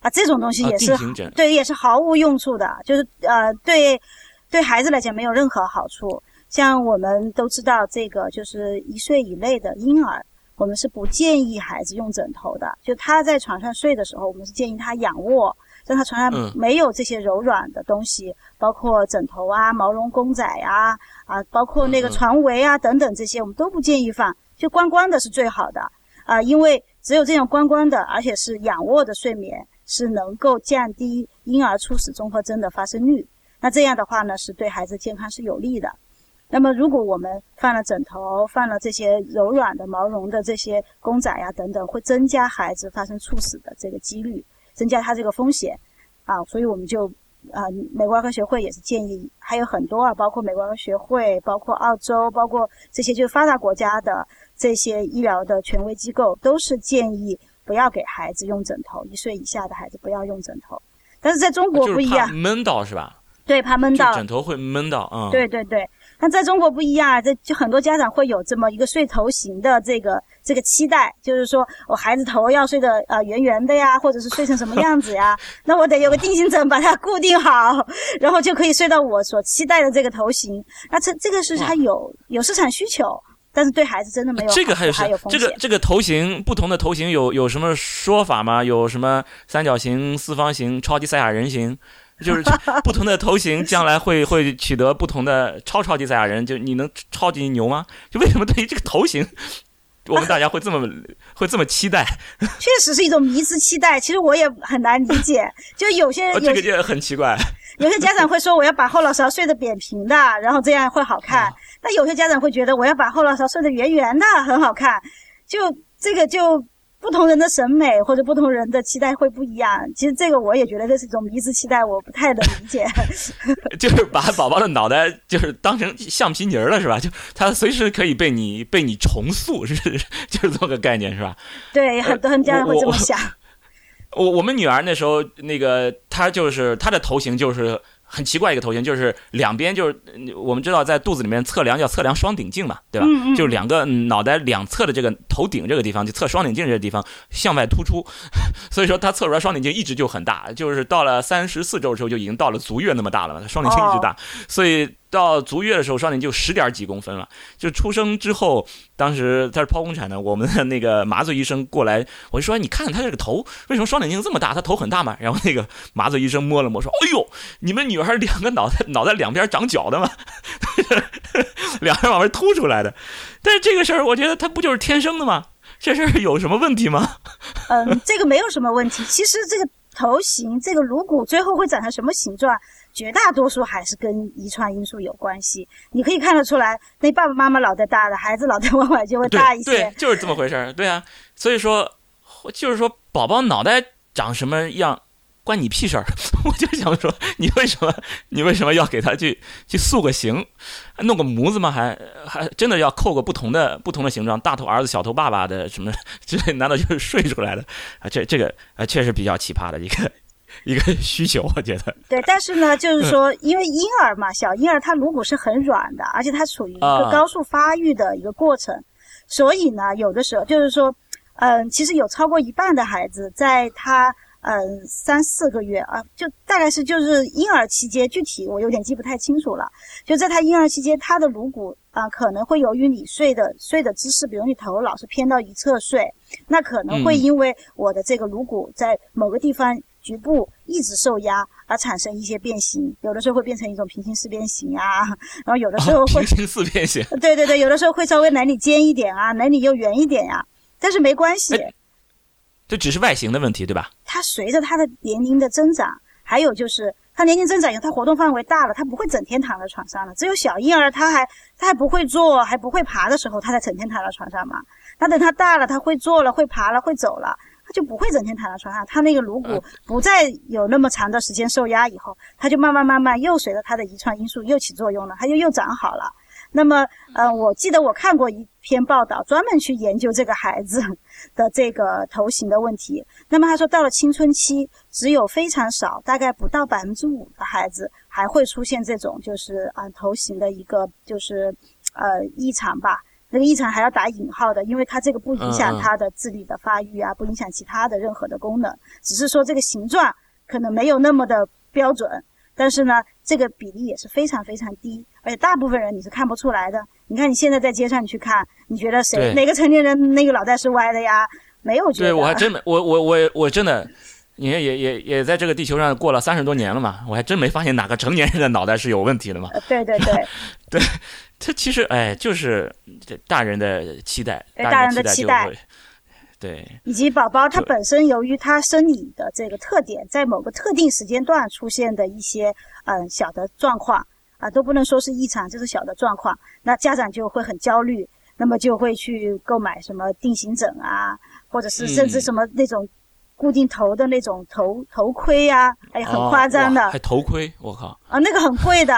B: 啊，这种东西也是对，也是毫无用处的，就是呃，对对孩子来讲没有任何好处。像我们都知道，这个就是一岁以内的婴儿，我们是不建议孩子用枕头的。就他在床上睡的时候，我们是建议他仰卧，让他床上没有这些柔软的东西，包括枕头啊、毛绒公仔啊啊，包括那个床围啊等等这些，我们都不建议放。就光光的是最好的啊，因为只有这种光光的，而且是仰卧的睡眠，是能够降低婴儿猝死综合征的发生率。那这样的话呢，是对孩子健康是有利的。那么，如果我们放了枕头，放了这些柔软的毛绒的这些公仔呀等等，会增加孩子发生猝死的这个几率，增加他这个风险啊。所以我们就啊，美国儿科学会也是建议，还有很多啊，包括美国儿科学会，包括澳洲，包括这些就是发达国家的。这些医疗的权威机构都是建议不要给孩子用枕头，一岁以下的孩子不要用枕头。但是在中国不一样，
A: 闷到是吧？
B: 对，怕闷到，
A: 枕头会闷到啊。
B: 对对对，但在中国不一样，这就很多家长会有这么一个睡头型的这个这个期待，就是说我孩子头要睡得呃圆圆的呀，或者是睡成什么样子呀？那我得有个定型枕把它固定好，然后就可以睡到我所期待的这个头型。那这这个是它有有市场需求。但是对孩子真的没有
A: 这个
B: 还有
A: 这个这个头型不同的头型有有什么说法吗？有什么三角形、四方形、超级赛亚人形，就是 不同的头型将来会 会取得不同的超超级赛亚人，就你能超级牛吗？就为什么对于这个头型我们大家会这么会这么期待？
B: 确实是一种迷之期待。其实我也很难理解，就有些人
A: 这个就很奇怪。
B: 有些家长会说我要把后脑勺睡得扁平的，然后这样会好看。那有些家长会觉得我要把后脑勺睡得圆圆的，很好看。就这个就。不同人的审美或者不同人的期待会不一样。其实这个我也觉得这是一种迷之期待，我不太能理解。
A: 就是把宝宝的脑袋就是当成橡皮泥了，是吧？就他随时可以被你被你重塑，是就是这么个概念，是吧？
B: 对，很多家长会这么想。
A: 我我们女儿那时候那个她就是她的头型就是。很奇怪一个头型，就是两边就是我们知道在肚子里面测量叫测量双顶径嘛，对吧？就是两个脑袋两侧的这个头顶这个地方，就测双顶径这个地方向外突出，所以说她测出来双顶径一直就很大，就是到了三十四周的时候就已经到了足月那么大了嘛，双顶径一直大，所以。到足月的时候，双顶就十点几公分了。就出生之后，当时他是剖宫产的，我们的那个麻醉医生过来，我就说：“你看他这个头，为什么双顶径这么大？他头很大嘛。”然后那个麻醉医生摸了摸，说：“哎呦，你们女儿两个脑袋脑袋两边长角的嘛？两边往外凸出来的。但是这个事儿，我觉得他不就是天生的吗？这事儿有什么问题吗？”
B: 嗯，这个没有什么问题。其实这个头型，这个颅骨最后会长成什么形状？绝大多数还是跟遗传因素有关系，你可以看得出来，那爸爸妈妈脑袋大的孩子脑袋往往就会大一些。
A: 对，就是这么回事儿。对啊，所以说，就是说，宝宝脑袋长什么样，关你屁事儿。我就想说，你为什么，你为什么要给他去去塑个形，弄个模子吗？还还真的要扣个不同的不同的形状，大头儿子、小头爸爸的什么？之类难道就是睡出来的？啊，这这个啊，确实比较奇葩的一个。一个需求，我觉得。
B: 对，但是呢，就是说，因为婴儿嘛，小婴儿他颅骨是很软的，而且他处于一个高速发育的一个过程，所以呢，有的时候就是说，嗯，其实有超过一半的孩子在他嗯三四个月啊，就大概是就是婴儿期间，具体我有点记不太清楚了，就在他婴儿期间，他的颅骨啊可能会由于你睡的睡的姿势，比如你头老是偏到一侧睡，那可能会因为我的这个颅骨在某个地方。局部一直受压而产生一些变形，有的时候会变成一种平行四边形啊，然后有的时候会
A: 平行四边形。
B: 对对对，有的时候会稍微哪里尖一点啊，哪里又圆一点呀，但是没关系，
A: 这只是外形的问题，对吧？
B: 它随着他的年龄的增长，还有就是他年龄增长以后，他活动范围大了，他不会整天躺在床上了。只有小婴儿他还他还不会坐还不会爬的时候，他才整天躺在床上嘛。那等他大了，他会坐了，会爬了，会走了。就不会整天躺在床上，他那个颅骨不再有那么长的时间受压以后，他就慢慢慢慢又随着他的遗传因素又起作用了，他就又长好了。那么，呃，我记得我看过一篇报道，专门去研究这个孩子的这个头型的问题。那么他说，到了青春期，只有非常少，大概不到百分之五的孩子还会出现这种就是啊头型的一个就是呃异常吧。那个异常还要打引号的，因为它这个不影响它的智力的发育啊，不影响其他的任何的功能，只是说这个形状可能没有那么的标准，但是呢，这个比例也是非常非常低，而且大部分人你是看不出来的。你看你现在在街上你去看，你觉得谁哪个成年人那个脑袋是歪的呀？没有觉得。
A: 对我还真没，我我我我真的，你看也也也在这个地球上过了三十多年了嘛，我还真没发现哪个成年人的脑袋是有问题的嘛。
B: 对对对，
A: 对。这其实哎，就是这大人的期待，
B: 大人的期待，
A: 对，
B: 以及宝宝他本身由于他生理的这个特点，在某个特定时间段出现的一些嗯小的状况啊，都不能说是异常，就是小的状况，那家长就会很焦虑，那么就会去购买什么定型枕啊，或者是甚至什么那种。固定头的那种头头盔呀，哎，很夸张的，
A: 还头盔，我靠！
B: 啊，那个很贵的，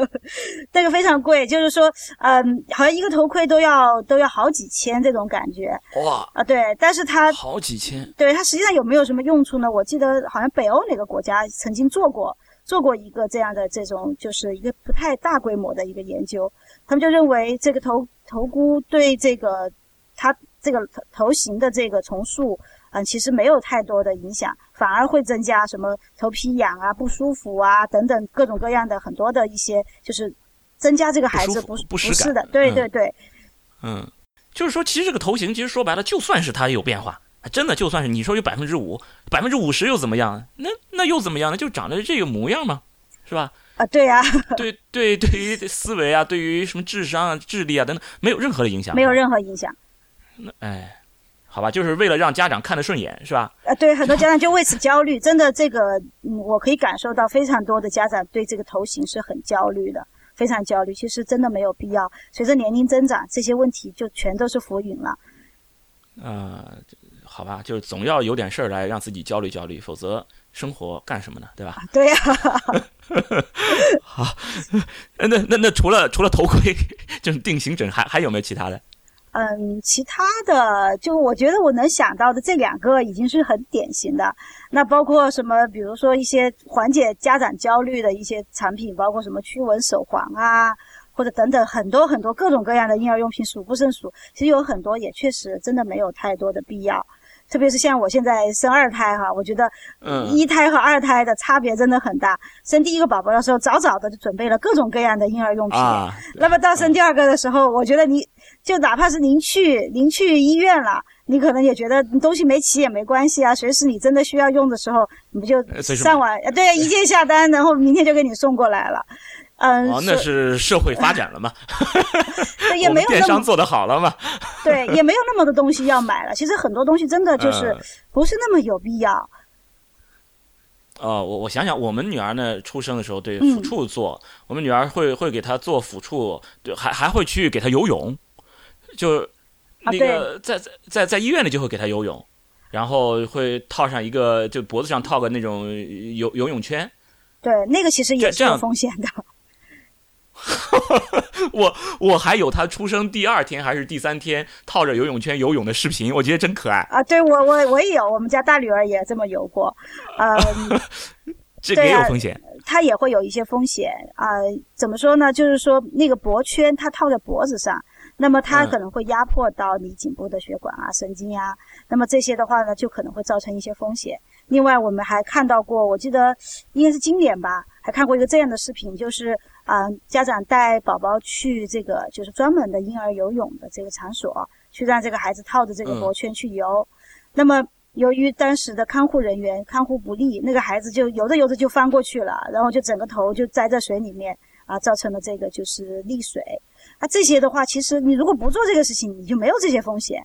B: 那个非常贵，就是说，嗯，好像一个头盔都要都要好几千这种感觉。
A: 哇！
B: 啊，对，但是它
A: 好几千，
B: 对它实际上有没有什么用处呢？我记得好像北欧哪个国家曾经做过做过一个这样的这种，就是一个不太大规模的一个研究，他们就认为这个头头箍对这个它这个头头型的这个重塑。嗯，其实没有太多的影响，反而会增加什么头皮痒啊、不舒服啊等等各种各样的很多的一些，就是增加这个孩子不
A: 不
B: 适的。对对对，
A: 嗯，就是说，其实这个头型，其实说白了，就算是它有变化，真的就算是你说有百分之五、百分之五十又怎么样？那那又怎么样呢？就长得这个模样嘛，是吧？
B: 啊，对呀。
A: 对对，对于思维啊，对于什么智商啊、智力啊等等，没有任何的影响。
B: 没有任何影响。
A: 那哎，好吧，就是为了让家长看得顺眼，是吧？
B: 啊，对，很多家长就为此焦虑。真的，这个嗯，我可以感受到非常多的家长对这个头型是很焦虑的，非常焦虑。其实真的没有必要。随着年龄增长，这些问题就全都是浮云了。
A: 呃，好吧，就是总要有点事儿来让自己焦虑焦虑，否则生活干什么呢？对吧？
B: 对呀。
A: 好，那那那除了除了头盔，就是定型枕，还还有没有其他的？
B: 嗯，其他的就我觉得我能想到的这两个已经是很典型的。那包括什么？比如说一些缓解家长焦虑的一些产品，包括什么驱蚊手环啊，或者等等很多很多各种各样的婴儿用品数不胜数。其实有很多也确实真的没有太多的必要。特别是像我现在生二胎哈，我觉得，一胎和二胎的差别真的很大。生第一个宝宝的时候，早早的就准备了各种各样的婴儿用品。那么到生第二个的时候，我觉得你就哪怕是您去您去医院了，你可能也觉得东西没齐也没关系啊，随时你真的需要用的时候，你不就上网对一键下单，然后明天就给你送过来了。嗯，
A: 哦，那是社会发展了嘛？
B: 也没有
A: 电商做得好了嘛？
B: 对，也没有那么多东西要买了。其实很多东西真的就是不是那么有必要。
A: 哦，我我想想，我们女儿呢出生的时候对抚触做，我们女儿会会给她做抚触，对，还还会去给她游泳，就那个在在在在医院里就会给她游泳，然后会套上一个就脖子上套个那种游游泳圈。
B: 对，那个其实也是有风险的。
A: 我我还有他出生第二天还是第三天套着游泳圈游泳的视频，我觉得真可爱
B: 啊！对我我我也有，我们家大女儿也这么游过，呃，
A: 这也有风险，
B: 它也会有一些风险啊。怎么说呢？就是说那个脖圈它套在脖子上，那么它可能会压迫到你颈部的血管啊、神经啊，那么这些的话呢，就可能会造成一些风险。另外，我们还看到过，我记得应该是今年吧，还看过一个这样的视频，就是啊，家长带宝宝去这个就是专门的婴儿游泳的这个场所，去让这个孩子套着这个脖圈去游。那么，由于当时的看护人员看护不力，那个孩子就游着游着就翻过去了，然后就整个头就栽在水里面啊，造成了这个就是溺水。啊，这些的话，其实你如果不做这个事情，你就没有这些风险。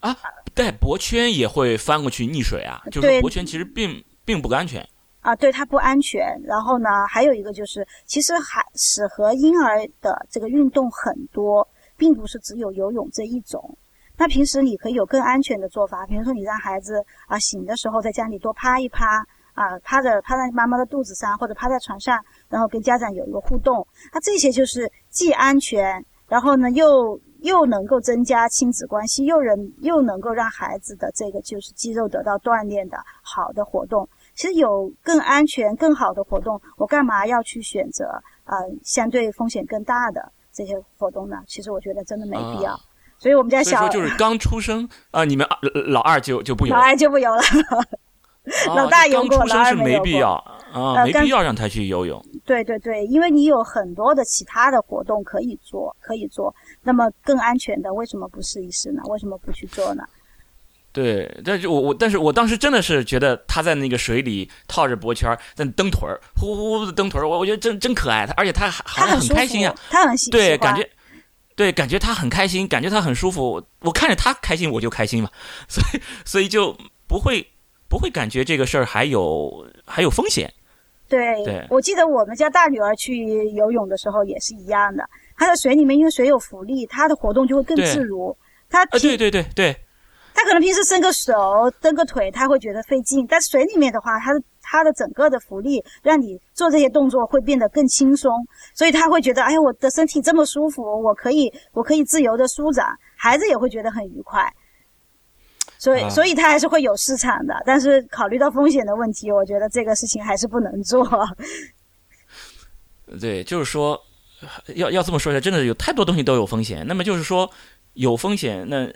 A: 啊，带脖圈也会翻过去溺水啊！就是脖圈其实并并不安全
B: 啊，对它不安全。然后呢，还有一个就是，其实还适合婴儿的这个运动很多，并不是只有游泳这一种。那平时你可以有更安全的做法，比如说你让孩子啊醒的时候在家里多趴一趴啊，趴着趴在妈妈的肚子上或者趴在床上，然后跟家长有一个互动。那这些就是既安全，然后呢又。又能够增加亲子关系，又能又能够让孩子的这个就是肌肉得到锻炼的好的活动。其实有更安全、更好的活动，我干嘛要去选择啊？相对风险更大的这些活动呢？其实我觉得真的没必要。所以我们家小
A: 就是刚出生啊，你们老二就就不游，
B: 老二就不游了。老大游过，
A: 老二没必要啊，没必要让他去游泳。
B: 对对对，因为你有很多的其他的活动可以做，可以做。那么更安全的，为什么不试一试呢？为什么不去做呢？
A: 对，但是我我，但是我当时真的是觉得他在那个水里套着脖圈在蹬腿儿，呼呼呼的蹬腿儿，我我觉得真真可爱。他而且他还
B: 很
A: 开心呀，
B: 他很
A: 对，感觉对，感觉他很开心，感觉他很舒服。我看着他开心，我就开心嘛，所以所以就不会不会感觉这个事儿还有还有风险。
B: 对，我记得我们家大女儿去游泳的时候也是一样的。她在水里面，因为水有浮力，她的活动就会更自如。她
A: 对对对对，
B: 他可能平时伸个手、蹬个腿，他会觉得费劲。但水里面的话，他的她的整个的浮力让你做这些动作会变得更轻松，所以他会觉得，哎呀，我的身体这么舒服，我可以 我可以自由的舒展，孩子也会觉得很愉快。所以，所以它还是会有市场的，但是考虑到风险的问题，我觉得这个事情还是不能做。
A: 对，就是说，要要这么说一下，真的有太多东西都有风险。那么就是说，有风险，那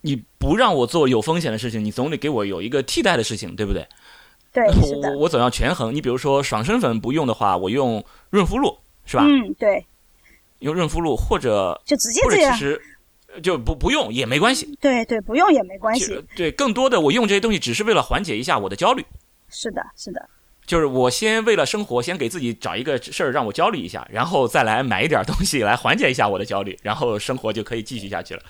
A: 你不让我做有风险的事情，你总得给我有一个替代的事情，对不对？
B: 对，
A: 我我总要权衡。你比如说，爽身粉不用的话，我用润肤露，是吧？
B: 嗯，对。
A: 用润肤露，或者
B: 就直接这样。
A: 就不不用也没关系，
B: 对对，不用也没关系。
A: 对，更多的我用这些东西只是为了缓解一下我的焦虑。
B: 是的，是的。
A: 就是我先为了生活，先给自己找一个事儿让我焦虑一下，然后再来买一点东西来缓解一下我的焦虑，然后生活就可以继续下去了，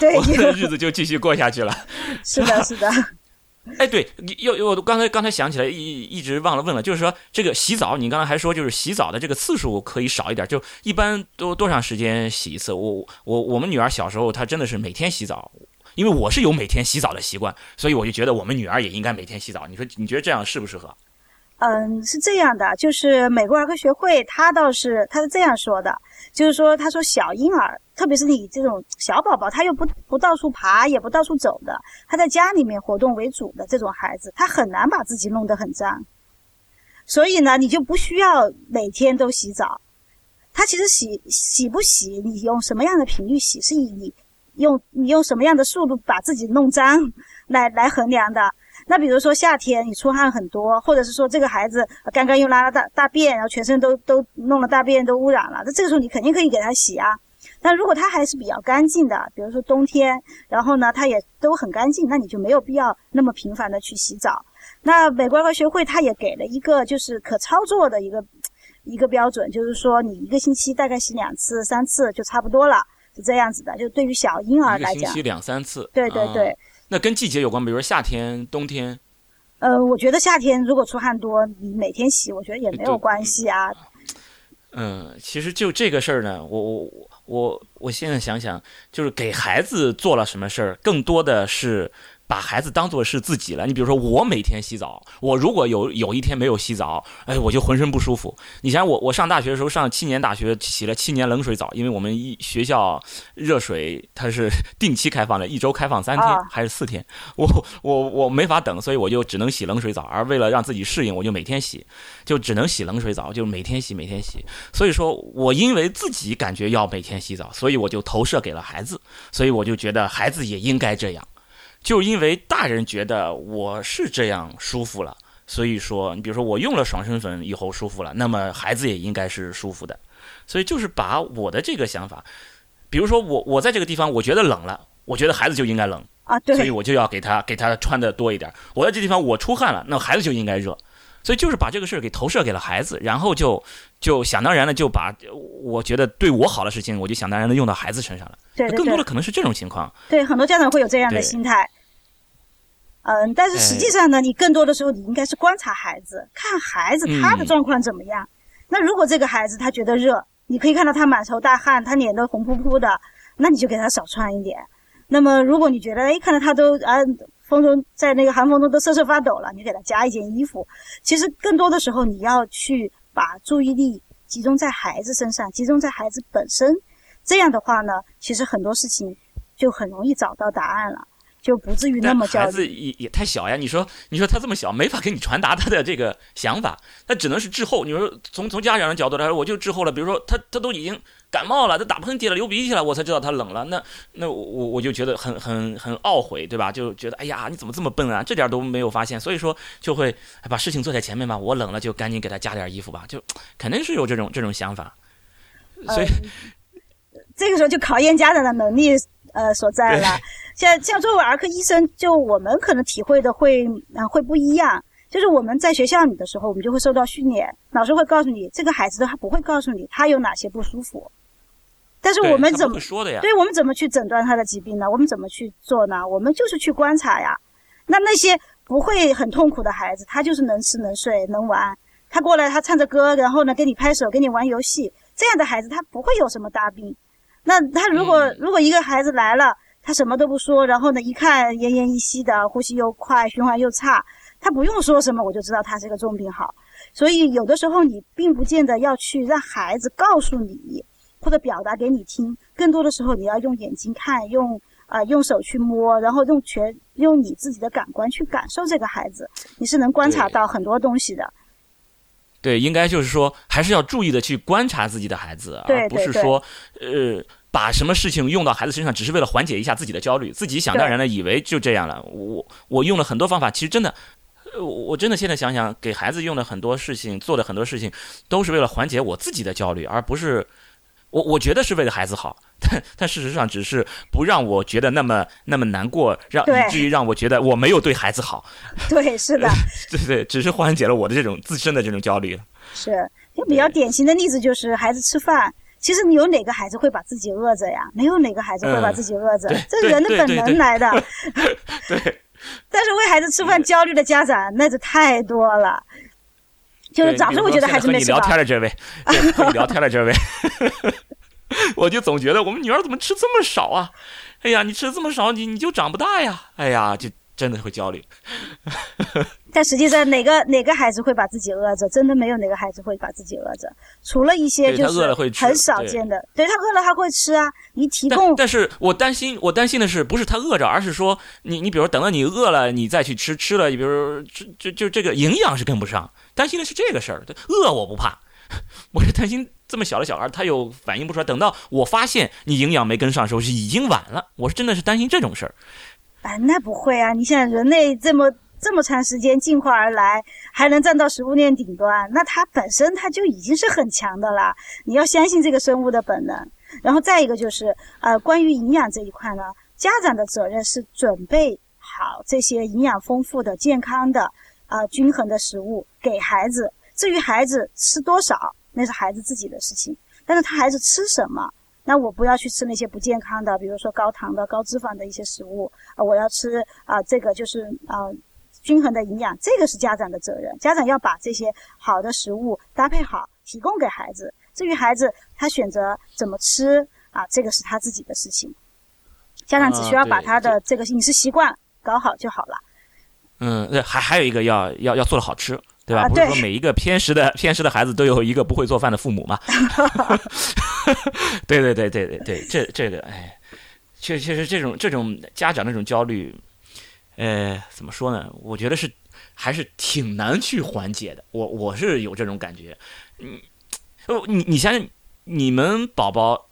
B: 对，
A: 我的日子就继续过下去了。
B: 是的，是的。
A: 哎，对，又又我刚才刚才想起来，一一直忘了问了，就是说这个洗澡，你刚才还说就是洗澡的这个次数可以少一点，就一般都多长时间洗一次？我我我们女儿小时候她真的是每天洗澡，因为我是有每天洗澡的习惯，所以我就觉得我们女儿也应该每天洗澡。你说你觉得这样适不适合？
B: 嗯，是这样的，就是美国儿科学会，他倒是他是这样说的，就是说，他说小婴儿，特别是你这种小宝宝，他又不不到处爬，也不到处走的，他在家里面活动为主的这种孩子，他很难把自己弄得很脏，所以呢，你就不需要每天都洗澡。他其实洗洗不洗，你用什么样的频率洗，是以你用你用什么样的速度把自己弄脏来来衡量的。那比如说夏天你出汗很多，或者是说这个孩子刚刚又拉了大大便，然后全身都都弄了大便都污染了，那这个时候你肯定可以给他洗啊。但如果他还是比较干净的，比如说冬天，然后呢他也都很干净，那你就没有必要那么频繁的去洗澡。那美国儿科学会他也给了一个就是可操作的一个一个标准，就是说你一个星期大概洗两次三次就差不多了，是这样子的。就对于小婴儿来讲，一
A: 个星期两三次，
B: 对对对。
A: 那跟季节有关，比如说夏天、冬天。
B: 呃，我觉得夏天如果出汗多，你每天洗，我觉得也没有关系啊。
A: 嗯，其实就这个事儿呢，我我我我现在想想，就是给孩子做了什么事儿，更多的是。把孩子当做是自己了。你比如说，我每天洗澡，我如果有有一天没有洗澡，哎，我就浑身不舒服。你想，我我上大学的时候上七年大学，洗了七年冷水澡，因为我们一学校热水它是 定期开放的，一周开放三天还是四天，我我我没法等，所以我就只能洗冷水澡。而为了让自己适应，我就每天洗，就只能洗冷水澡，就每天洗，每天洗。所以说我因为自己感觉要每天洗澡，所以我就投射给了孩子，所以我就觉得孩子也应该这样。就因为大人觉得我是这样舒服了，所以说，你比如说我用了爽身粉以后舒服了，那么孩子也应该是舒服的。所以就是把我的这个想法，比如说我我在这个地方我觉得冷了，我觉得孩子就应该冷
B: 啊，对，
A: 所以我就要给他给他穿的多一点。我在这地方我出汗了，那孩子就应该热。所以就是把这个事儿给投射给了孩子，然后就就想当然的就把我觉得对我好的事情，我就想当然的用到孩子身上了。
B: 对，
A: 更多的可能是这种情况。
B: 对，很多家长会有这样的心态。嗯，但是实际上呢，你更多的时候你应该是观察孩子，看孩子他的状况怎么样。那如果这个孩子他觉得热，你可以看到他满头大汗，他脸都红扑扑的，那你就给他少穿一点。那么如果你觉得哎，看到他都啊。风中在那个寒风中都瑟瑟发抖了，你给他加一件衣服。其实更多的时候，你要去把注意力集中在孩子身上，集中在孩子本身。这样的话呢，其实很多事情就很容易找到答案了。就不至于那么焦虑。
A: 孩子也也太小呀！你说，你说他这么小，没法给你传达他的这个想法，他只能是滞后。你说从从家长的角度来说，我就滞后了。比如说他他都已经感冒了，他打喷嚏了，流鼻涕了，我才知道他冷了。那那我我就觉得很很很懊悔，对吧？就觉得哎呀，你怎么这么笨啊？这点都没有发现，所以说就会把事情做在前面吧。我冷了就赶紧给他加点衣服吧，就肯定是有这种这种想法。所以
B: 这个时候就考验家长的能力呃所在了。像像作为儿科医生，就我们可能体会的会啊会不一样。就是我们在学校里的时候，我们就会受到训练，老师会告诉你这个孩子他不会告诉你他有哪些不舒服。但是我们怎么
A: 说的呀？
B: 对我们怎么去诊断他的疾病呢？我们怎么去做呢？我们就是去观察呀。那那些不会很痛苦的孩子，他就是能吃能睡能玩。他过来他唱着歌，然后呢跟你拍手跟你玩游戏，这样的孩子他不会有什么大病。那他如果如果一个孩子来了。他什么都不说，然后呢，一看奄奄一息的，呼吸又快，循环又差，他不用说什么，我就知道他是个重病号。所以有的时候你并不见得要去让孩子告诉你，或者表达给你听，更多的时候你要用眼睛看，用啊用手去摸，然后用全用你自己的感官去感受这个孩子，你是能观察到很多东西的。
A: 对，应该就是说，还是要注意的去观察自己的孩子，
B: 而
A: 不是说呃。把什么事情用到孩子身上，只是为了缓解一下自己的焦虑，自己想当然的以为就这样了。我我用了很多方法，其实真的，我真的现在想想，给孩子用的很多事情，做的很多事情，都是为了缓解我自己的焦虑，而不是我我觉得是为了孩子好，但但事实上只是不让我觉得那么那么难过，让以至于让我觉得我没有对孩子好。
B: 对，是的，
A: 对对，只是缓解了我的这种自身的这种焦虑。
B: 是，就比较典型的例子就是孩子吃饭，其实你有哪个孩子会把自己饿着呀？没有哪个孩子会把自己饿着，这是人的本能来的。
A: 对。
B: 但是为孩子吃饭焦虑的家长那就太多了，就是早上我觉得孩子没
A: 吃饱。和你聊天的这位，和你聊天的这位，我就总觉得我们女儿怎么吃这么少啊？哎呀，你吃这么少，你你就长不大呀？哎呀，就。真的会焦虑，
B: 但实际上哪个哪个孩子会把自己饿着？真的没有哪个孩子会把自己饿着，除了一些就是很少见的。对他饿了他会吃啊，你提供。
A: 但是我担心，我担心的是不是他饿着，而是说你你比如等到你饿了，你再去吃吃了，你比如就就就这个营养是跟不上。担心的是这个事儿。饿我不怕，我是担心这么小的小孩他又反应不出来。等到我发现你营养没跟上的时候，是已经晚了。我是真的是担心这种事儿。
B: 哎，那不会啊！你想，人类这么这么长时间进化而来，还能站到食物链顶端，那它本身它就已经是很强的了。你要相信这个生物的本能。然后再一个就是，呃，关于营养这一块呢，家长的责任是准备好这些营养丰富的、健康的、啊均衡的食物给孩子。至于孩子吃多少，那是孩子自己的事情。但是他孩子吃什么？那我不要去吃那些不健康的，比如说高糖的、高脂肪的一些食物啊，我要吃啊，这个就是啊，均衡的营养，这个是家长的责任。家长要把这些好的食物搭配好，提供给孩子。至于孩子他选择怎么吃啊，这个是他自己的事情。家长只需要把他的这个饮食习惯搞好就好了。
A: 嗯，那还还有一个要要要做的好吃。对吧？不是说每一个偏食的 偏食的孩子都有一个不会做饭的父母吗？对对对对对对，这这个哎，确确实这种这种家长那种焦虑，呃，怎么说呢？我觉得是还是挺难去缓解的。我我是有这种感觉。嗯，哦，你你想想，你们宝宝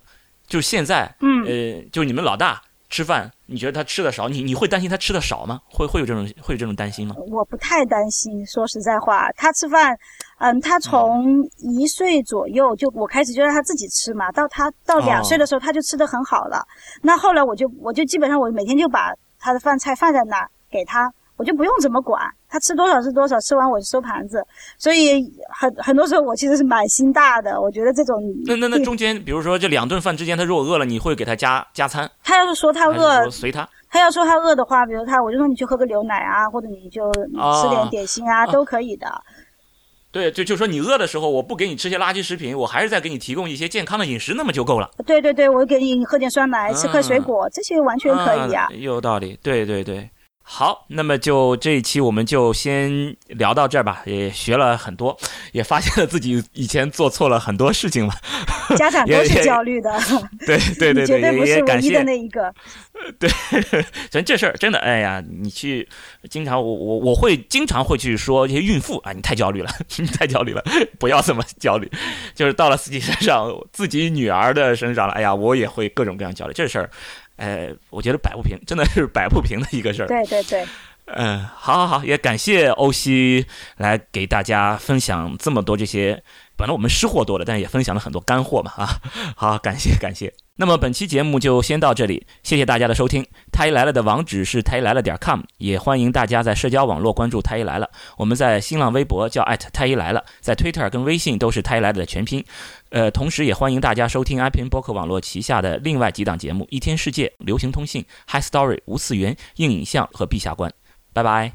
A: 就现在，
B: 嗯，
A: 呃，就你们老大。吃饭，你觉得他吃的少，你你会担心他吃的少吗？会会有这种会有这种担心吗？
B: 我不太担心，说实在话，他吃饭，嗯，他从一岁左右就我开始就让他自己吃嘛，到他到两岁的时候他就吃的很好了。那后来我就我就基本上我每天就把他的饭菜放在那儿给他。我就不用怎么管他吃多少是多少，吃完我就收盘子。所以很很多时候我其实是蛮心大的。我觉得这种
A: 那那那中间，比如说这两顿饭之间，他如果饿了，你会给他加加餐？
B: 他要是说他饿，
A: 随他。
B: 他要说他饿的话，比如他，我就说你去喝个牛奶啊，或者你就吃点点心啊，都可以的。
A: 对，就就说你饿的时候，我不给你吃些垃圾食品，我还是在给你提供一些健康的饮食，那么就够了。
B: 对对对，我给你喝点酸奶，吃颗水果，这些完全可以呀。
A: 有道理，对对对。好，那么就这一期我们就先聊到这儿吧。也学了很多，也发现了自己以前做错了很多事情了。
B: 家长 都是焦虑的，
A: 对对对对，
B: 绝对不是唯一的那一个。
A: 对，咱这事儿真的，哎呀，你去经常我我我会经常会去说一些孕妇啊，你太焦虑了，你太焦虑了，不要这么焦虑。就是到了自己身上，自己女儿的身上了，哎呀，我也会各种各样焦虑。这事儿。呃，我觉得摆不平，真的是摆不平的一个事儿。
B: 对对对。
A: 嗯，好，好，好，也感谢欧西来给大家分享这么多这些。本来我们失货多了，但是也分享了很多干货嘛啊！好，感谢感谢。那么本期节目就先到这里，谢谢大家的收听。太医来了的网址是太医来了点 com，也欢迎大家在社交网络关注太医来了。我们在新浪微博叫太医来了，在 Twitter 跟微信都是太医来了的全拼。呃，同时也欢迎大家收听 iPn 播客网络旗下的另外几档节目：一天世界、流行通信、High Story、无次元、硬影像和陛下观。拜拜。